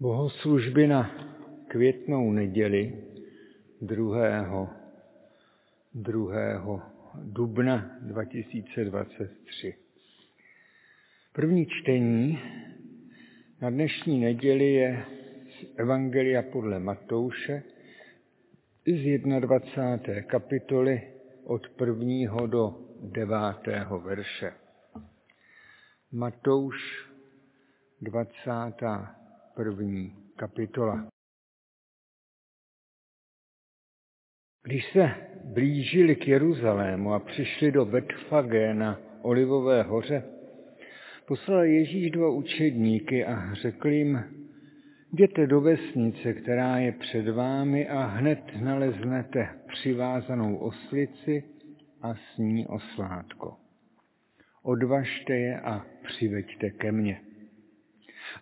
Bohoslužby na květnou neděli 2. 2. dubna 2023. První čtení na dnešní neděli je z Evangelia podle Matouše z 21. kapitoly od 1. do 9. verše. Matouš 20 první kapitola. Když se blížili k Jeruzalému a přišli do Betfagé na Olivové hoře, poslal Ježíš dva učedníky a řekl jim, jděte do vesnice, která je před vámi a hned naleznete přivázanou oslici a s ní oslátko. Odvažte je a přiveďte ke mně.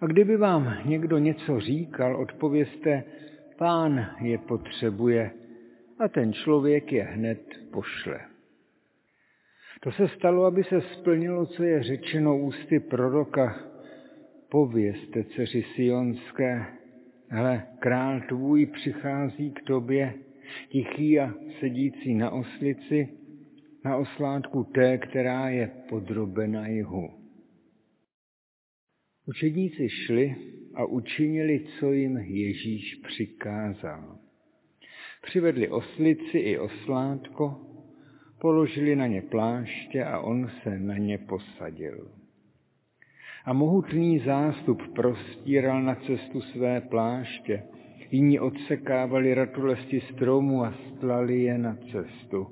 A kdyby vám někdo něco říkal, odpověste, pán je potřebuje a ten člověk je hned pošle. To se stalo, aby se splnilo, co je řečeno ústy proroka. Povězte, dceři Sionské, hele, král tvůj přichází k tobě, tichý a sedící na oslici, na oslátku té, která je podrobena jihu. Učedníci šli a učinili, co jim Ježíš přikázal. Přivedli oslici i oslátko, položili na ně pláště a on se na ně posadil. A mohutný zástup prostíral na cestu své pláště, jiní odsekávali ratolesti stromů a stlali je na cestu.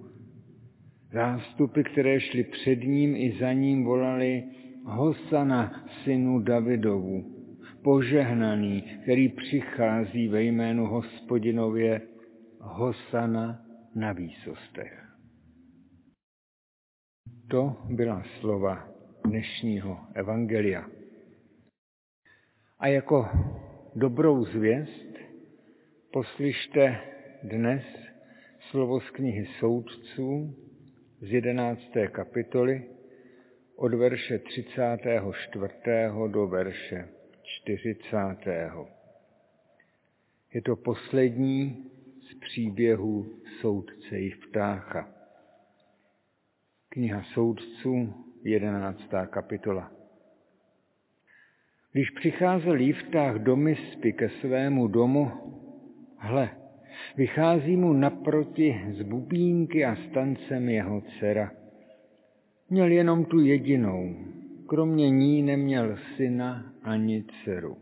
Zástupy, které šly před ním i za ním, volali Hosana, synu Davidovu, požehnaný, který přichází ve jménu hospodinově, Hosana na výsostech. To byla slova dnešního evangelia. A jako dobrou zvěst poslyšte dnes slovo z knihy soudců z jedenácté kapitoly, od verše 34. do verše 40. Je to poslední z příběhu soudce Jiftácha. Kniha soudců, 11. kapitola. Když přicházel Jiftách do Mispy ke svému domu, hle, vychází mu naproti z bubínky a stancem jeho dcera – Měl jenom tu jedinou, kromě ní neměl syna ani dceru.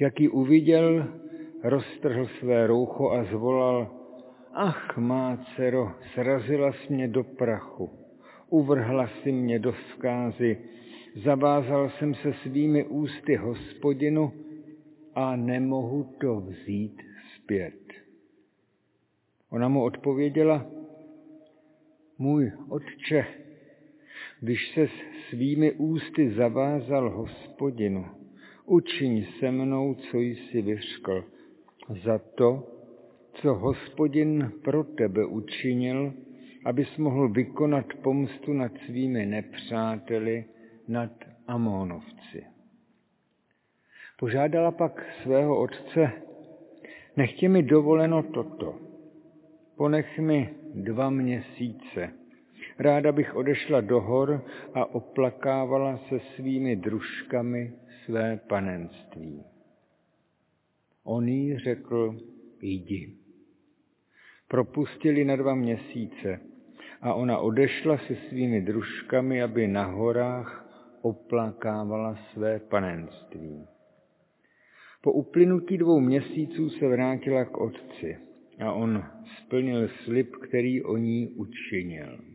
Jak ji uviděl, roztrhl své roucho a zvolal, ach, má dcero, srazila jsi mě do prachu, uvrhla si mě do zkázy, zavázal jsem se svými ústy hospodinu a nemohu to vzít zpět. Ona mu odpověděla, můj otče, když se svými ústy zavázal hospodinu, učiň se mnou, co jsi vyřkl, za to, co hospodin pro tebe učinil, abys mohl vykonat pomstu nad svými nepřáteli, nad Amónovci. Požádala pak svého otce, nechtě mi dovoleno toto, ponech mi dva měsíce, Ráda bych odešla do hor a oplakávala se svými družkami své panenství. On jí řekl, jdi. Propustili na dva měsíce a ona odešla se svými družkami, aby na horách oplakávala své panenství. Po uplynutí dvou měsíců se vrátila k otci a on splnil slib, který o ní učinil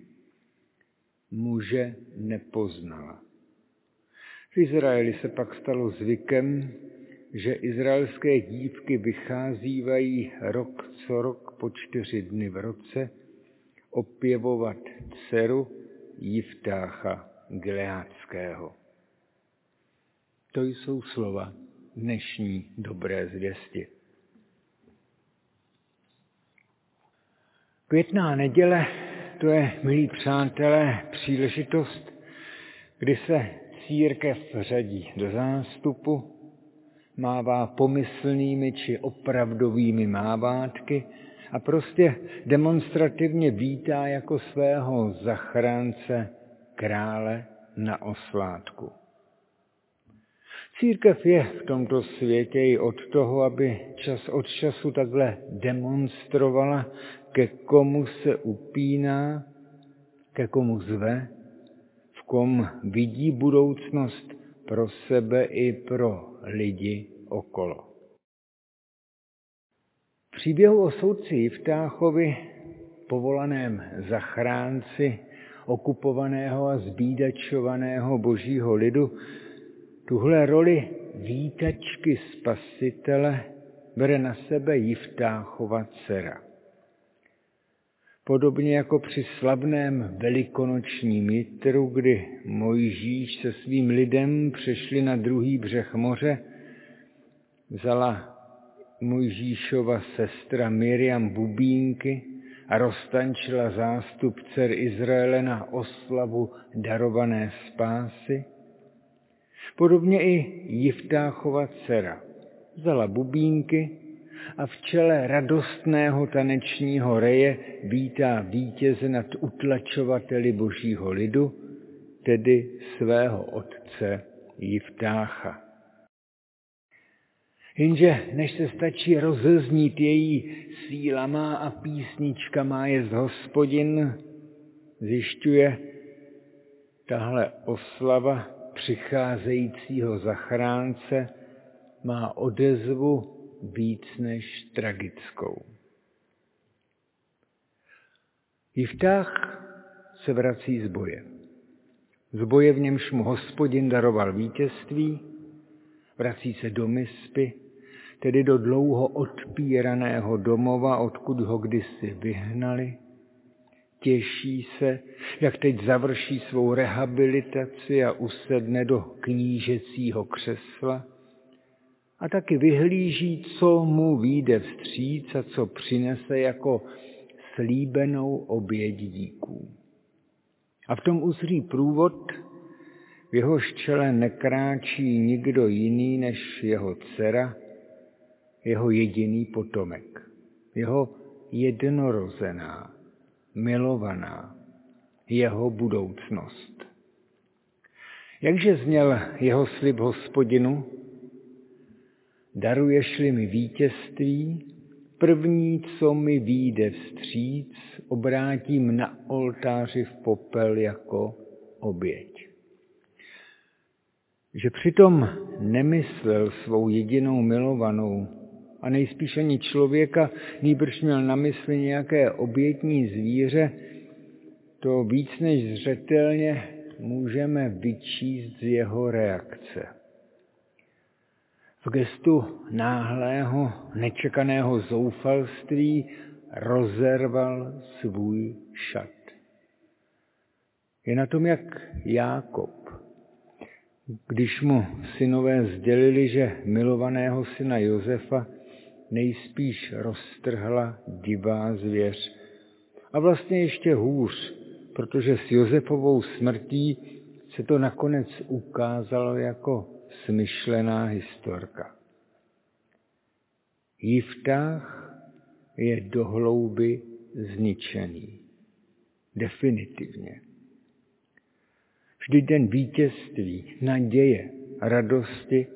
muže nepoznala. V Izraeli se pak stalo zvykem, že izraelské dívky vycházívají rok co rok po čtyři dny v roce opěvovat dceru Jiftácha Gileádského. To jsou slova dnešní dobré zvěsti. Květná neděle to je, milí přátelé, příležitost, kdy se církev řadí do zástupu, mává pomyslnými či opravdovými mávátky a prostě demonstrativně vítá jako svého zachránce krále na oslátku. Církev je v tomto světě i od toho, aby čas od času takhle demonstrovala, ke komu se upíná, ke komu zve, v kom vidí budoucnost pro sebe i pro lidi okolo. V příběhu o soudci Jiftáchovi, povolaném zachránci okupovaného a zbídačovaného božího lidu, tuhle roli vítačky spasitele bere na sebe Jiftáchova dcera. Podobně jako při slavném velikonočním jitru, kdy Mojžíš se svým lidem přešli na druhý břeh moře, vzala Mojžíšova sestra Miriam bubínky a roztančila zástup dcer Izraele na oslavu darované spásy. Podobně i Jiftáchova dcera vzala bubínky a v čele radostného tanečního reje vítá vítěze nad utlačovateli božího lidu, tedy svého otce Jiftácha. Jenže než se stačí rozeznít její sílama a písničkama je z hospodin, zjišťuje tahle oslava přicházejícího zachránce má odezvu víc než tragickou. Jiftách se vrací z boje. Z boje, v němž mu hospodin daroval vítězství, vrací se do Mispy, tedy do dlouho odpíraného domova, odkud ho kdysi vyhnali. Těší se, jak teď završí svou rehabilitaci a usedne do knížecího křesla a taky vyhlíží, co mu výjde vstříc a co přinese jako slíbenou oběť díků. A v tom uzří průvod, v jeho čele nekráčí nikdo jiný než jeho dcera, jeho jediný potomek, jeho jednorozená, milovaná, jeho budoucnost. Jakže zněl jeho slib hospodinu, daruješ-li mi vítězství, první, co mi výjde vstříc, obrátím na oltáři v popel jako oběť. Že přitom nemyslel svou jedinou milovanou a nejspíš ani člověka, nýbrž měl na mysli nějaké obětní zvíře, to víc než zřetelně můžeme vyčíst z jeho reakce. V gestu náhlého, nečekaného zoufalství rozerval svůj šat. Je na tom jak Jákob, když mu synové sdělili, že milovaného syna Josefa nejspíš roztrhla divá zvěř. A vlastně ještě hůř, protože s Josefovou smrtí se to nakonec ukázalo jako smyšlená historka. Jiftách je dohlouby zničený. Definitivně. Vždyť den vítězství, naděje, radosti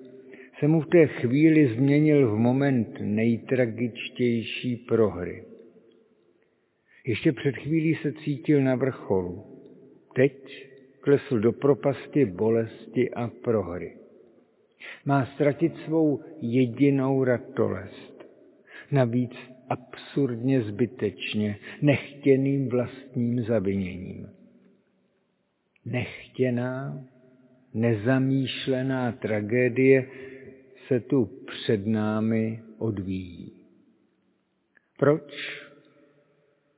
se mu v té chvíli změnil v moment nejtragičtější prohry. Ještě před chvílí se cítil na vrcholu. Teď klesl do propasti bolesti a prohry. Má ztratit svou jedinou ratolest. Navíc absurdně zbytečně, nechtěným vlastním zaviněním. Nechtěná, nezamýšlená tragédie se tu před námi odvíjí. Proč?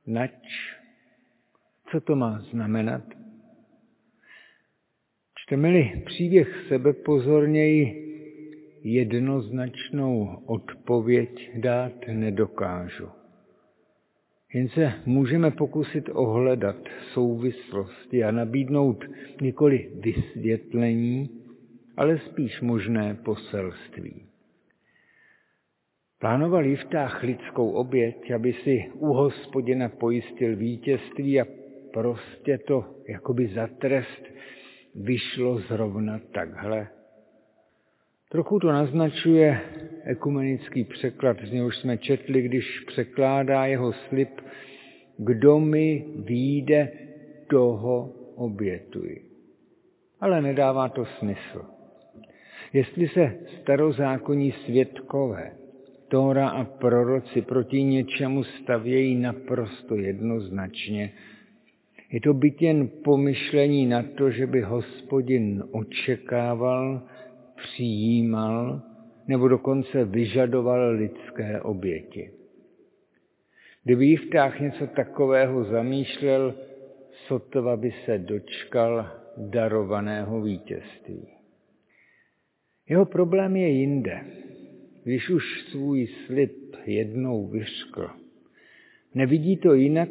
Nač? Co to má znamenat? Čteme-li příběh sebe pozorněji, jednoznačnou odpověď dát nedokážu. Jen se můžeme pokusit ohledat souvislosti a nabídnout nikoli vysvětlení, ale spíš možné poselství. Plánoval Jiftách lidskou oběť, aby si u hospodina pojistil vítězství a prostě to jakoby za trest vyšlo zrovna takhle. Trochu to naznačuje ekumenický překlad, z něhož jsme četli, když překládá jeho slib, kdo mi výjde, toho obětuji. Ale nedává to smysl. Jestli se starozákonní světkové, Tóra a proroci proti něčemu stavějí naprosto jednoznačně, je to byt jen pomyšlení na to, že by hospodin očekával, přijímal nebo dokonce vyžadoval lidské oběti. Kdyby Jiftách něco takového zamýšlel, sotva by se dočkal darovaného vítězství. Jeho problém je jinde. Když už svůj slib jednou vyřkl, nevidí to jinak,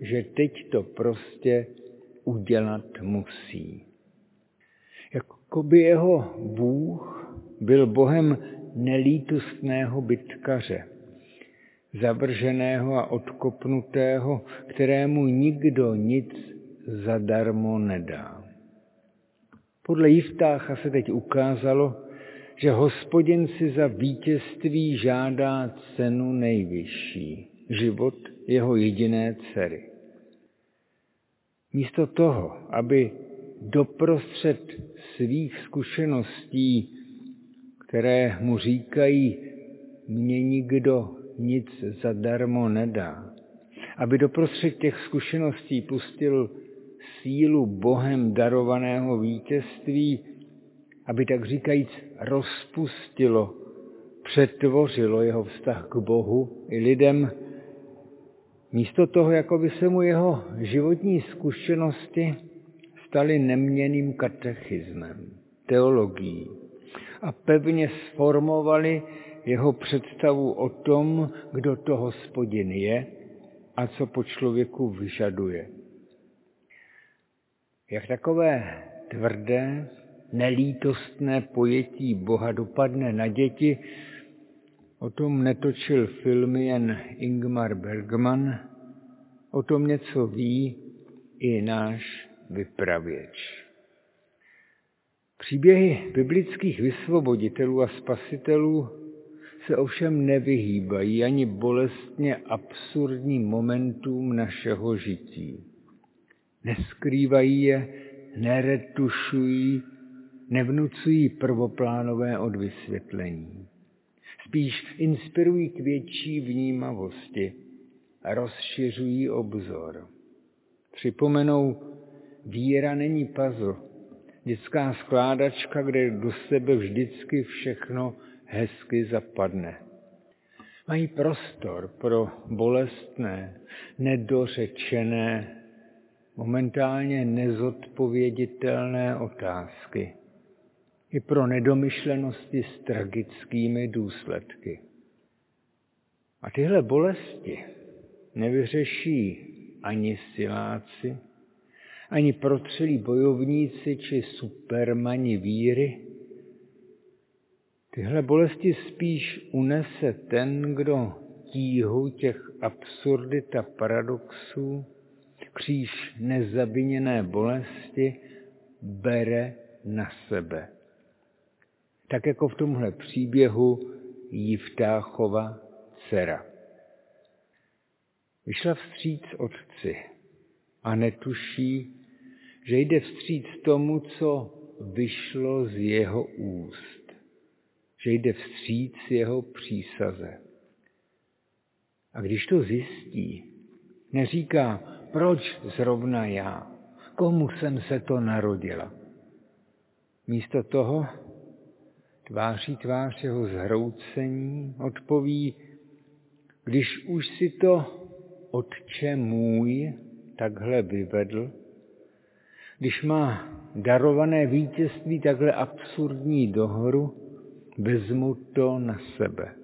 že teď to prostě udělat musí. Jako by jeho Bůh byl Bohem nelítostného bytkaře, zavrženého a odkopnutého, kterému nikdo nic zadarmo nedá. Podle Jiftácha se teď ukázalo, že hospodin si za vítězství žádá cenu nejvyšší, život jeho jediné dcery. Místo toho, aby doprostřed svých zkušeností, které mu říkají, mě nikdo nic zadarmo nedá, aby doprostřed těch zkušeností pustil sílu Bohem darovaného vítězství, aby tak říkajíc rozpustilo, přetvořilo jeho vztah k Bohu i lidem, místo toho, jako by se mu jeho životní zkušenosti staly neměným katechismem, teologií a pevně sformovali jeho představu o tom, kdo to hospodin je a co po člověku vyžaduje. Jak takové tvrdé, nelítostné pojetí Boha dopadne na děti, o tom netočil filmy jen Ingmar Bergman, o tom něco ví i náš vypravěč. Příběhy biblických vysvoboditelů a spasitelů se ovšem nevyhýbají ani bolestně absurdním momentům našeho žití. Neskrývají je, neretušují, nevnucují prvoplánové odvysvětlení. Spíš inspirují k větší vnímavosti, rozšiřují obzor. Připomenou, víra není puzzle, dětská skládačka, kde do sebe vždycky všechno hezky zapadne. Mají prostor pro bolestné, nedořečené, momentálně nezodpověditelné otázky i pro nedomyšlenosti s tragickými důsledky. A tyhle bolesti nevyřeší ani siláci, ani protřelí bojovníci či supermani víry. Tyhle bolesti spíš unese ten, kdo tíhu těch absurdit a paradoxů, kříž nezaviněné bolesti, bere na sebe. Tak jako v tomhle příběhu Jivtáchova dcera. Vyšla vstříc otci a netuší, že jde vstříc tomu, co vyšlo z jeho úst, že jde vstříc jeho přísaze. A když to zjistí, neříká, proč zrovna já, komu jsem se to narodila. Místo toho tváří tvář jeho zhroucení odpoví, když už si to otče můj takhle vyvedl, když má darované vítězství takhle absurdní dohru, vezmu to na sebe.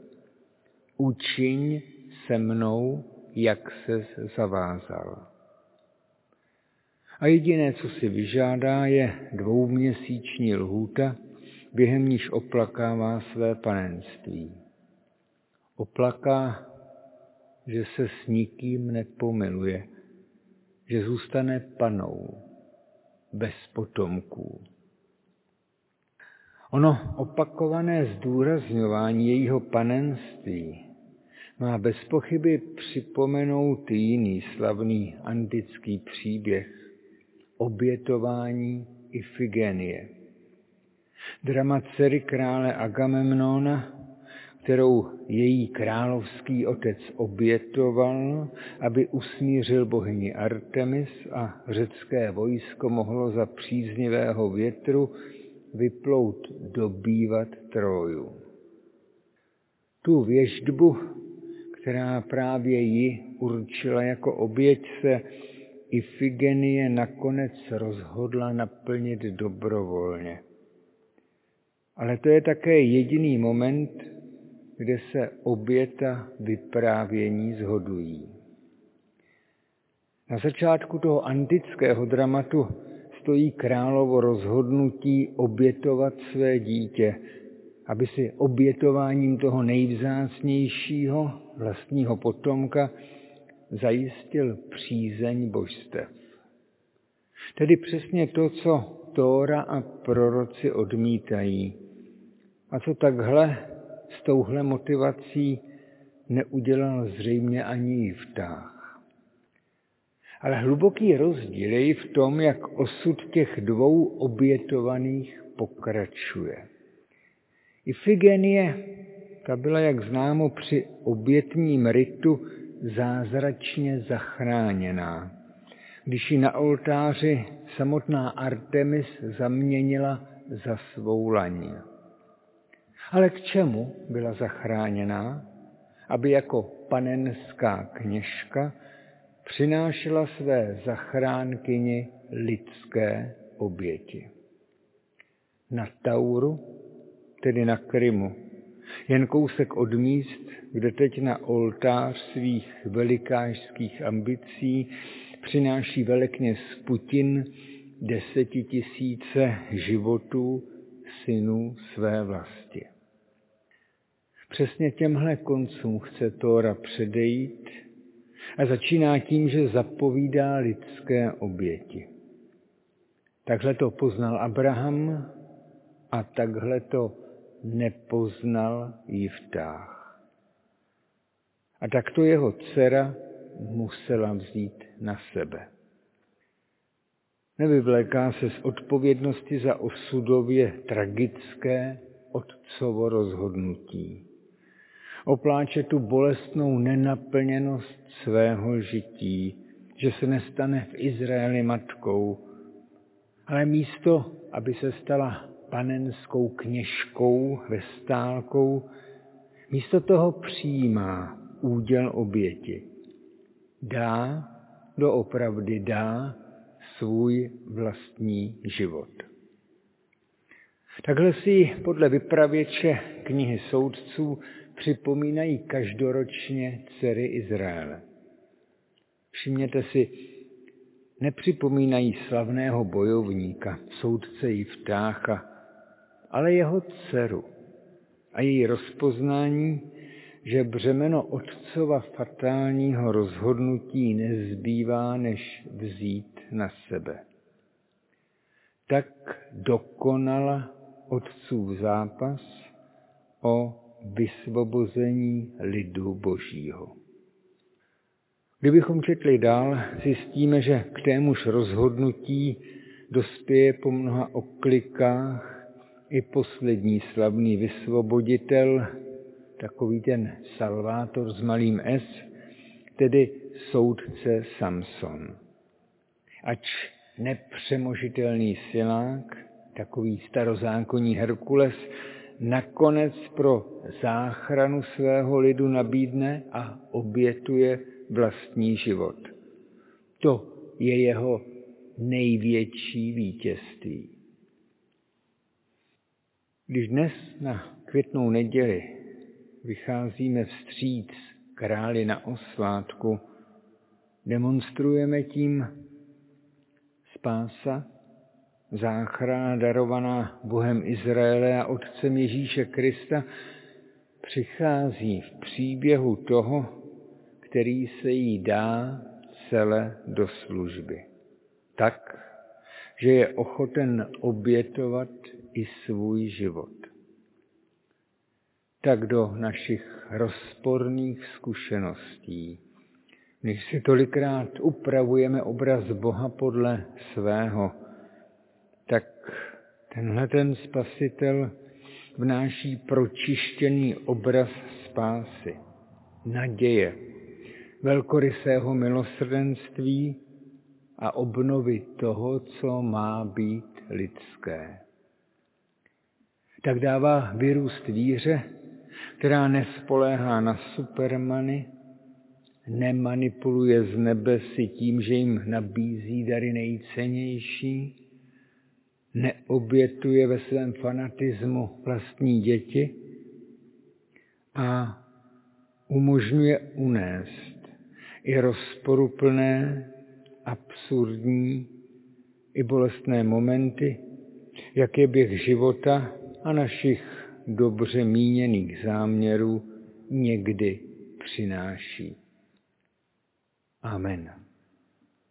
Učiň se mnou, jak se zavázal. A jediné, co si vyžádá, je dvouměsíční lhůta, během níž oplakává své panenství. Oplaká, že se s nikým nepomiluje, že zůstane panou bez potomků. Ono opakované zdůrazňování jejího panenství má bez pochyby připomenout jiný slavný antický příběh obětování Ifigenie. Drama dcery krále Agamemnona, kterou její královský otec obětoval, aby usmířil bohyni Artemis a řecké vojsko mohlo za příznivého větru vyplout dobývat Troju. Tu věždbu, která právě ji určila jako oběť, se Ifigenie nakonec rozhodla naplnit dobrovolně. Ale to je také jediný moment, kde se oběta vyprávění zhodují. Na začátku toho antického dramatu stojí královo rozhodnutí obětovat své dítě, aby si obětováním toho nejvzácnějšího vlastního potomka zajistil přízeň božstev. Tedy přesně to, co Tóra a proroci odmítají a co takhle s touhle motivací neudělal zřejmě i vtách. Ale hluboký rozdíl je v tom, jak osud těch dvou obětovaných pokračuje. Ifigenie, ta byla, jak známo, při obětním ritu zázračně zachráněná, když ji na oltáři samotná Artemis zaměnila za svou laní. Ale k čemu byla zachráněná? Aby jako panenská kněžka přinášela své zachránkyni lidské oběti. Na Tauru, tedy na Krymu, jen kousek od míst, kde teď na oltář svých velikářských ambicí přináší velekněz Putin desetitisíce životů synů své vlasti. Přesně těmhle koncům chce Tóra předejít a začíná tím, že zapovídá lidské oběti. Takhle to poznal Abraham a takhle to nepoznal Jiftách. A tak to jeho dcera musela vzít na sebe. Nevyvléká se z odpovědnosti za osudově tragické otcovo rozhodnutí opláče tu bolestnou nenaplněnost svého žití, že se nestane v Izraeli matkou, ale místo, aby se stala panenskou kněžkou, vestálkou, místo toho přijímá úděl oběti. Dá, doopravdy dá svůj vlastní život. Takhle si podle vypravěče knihy soudců připomínají každoročně dcery Izraele. Všimněte si, nepřipomínají slavného bojovníka, soudce Jiftácha, ale jeho dceru a její rozpoznání, že břemeno otcova fatálního rozhodnutí nezbývá, než vzít na sebe. Tak dokonala otcův zápas o vysvobození lidu božího. Kdybychom četli dál, zjistíme, že k témuž rozhodnutí dospěje po mnoha oklikách i poslední slavný vysvoboditel, takový ten Salvátor s malým S, tedy soudce Samson. Ač nepřemožitelný silák, takový starozákonní Herkules, nakonec pro záchranu svého lidu nabídne a obětuje vlastní život. To je jeho největší vítězství. Když dnes na květnou neděli vycházíme vstříc králi na oslátku, demonstrujeme tím spása záchrana darovaná Bohem Izraele a Otcem Ježíše Krista přichází v příběhu toho, který se jí dá celé do služby. Tak, že je ochoten obětovat i svůj život. Tak do našich rozporných zkušeností, když si tolikrát upravujeme obraz Boha podle svého, tenhle ten spasitel vnáší pročištěný obraz spásy, naděje, velkorysého milosrdenství a obnovy toho, co má být lidské. Tak dává vyrůst víře, která nespoléhá na supermany, nemanipuluje z nebesy tím, že jim nabízí dary nejcennější, neobětuje ve svém fanatismu vlastní děti a umožňuje unést i rozporuplné, absurdní i bolestné momenty, jak je běh života a našich dobře míněných záměrů někdy přináší. Amen.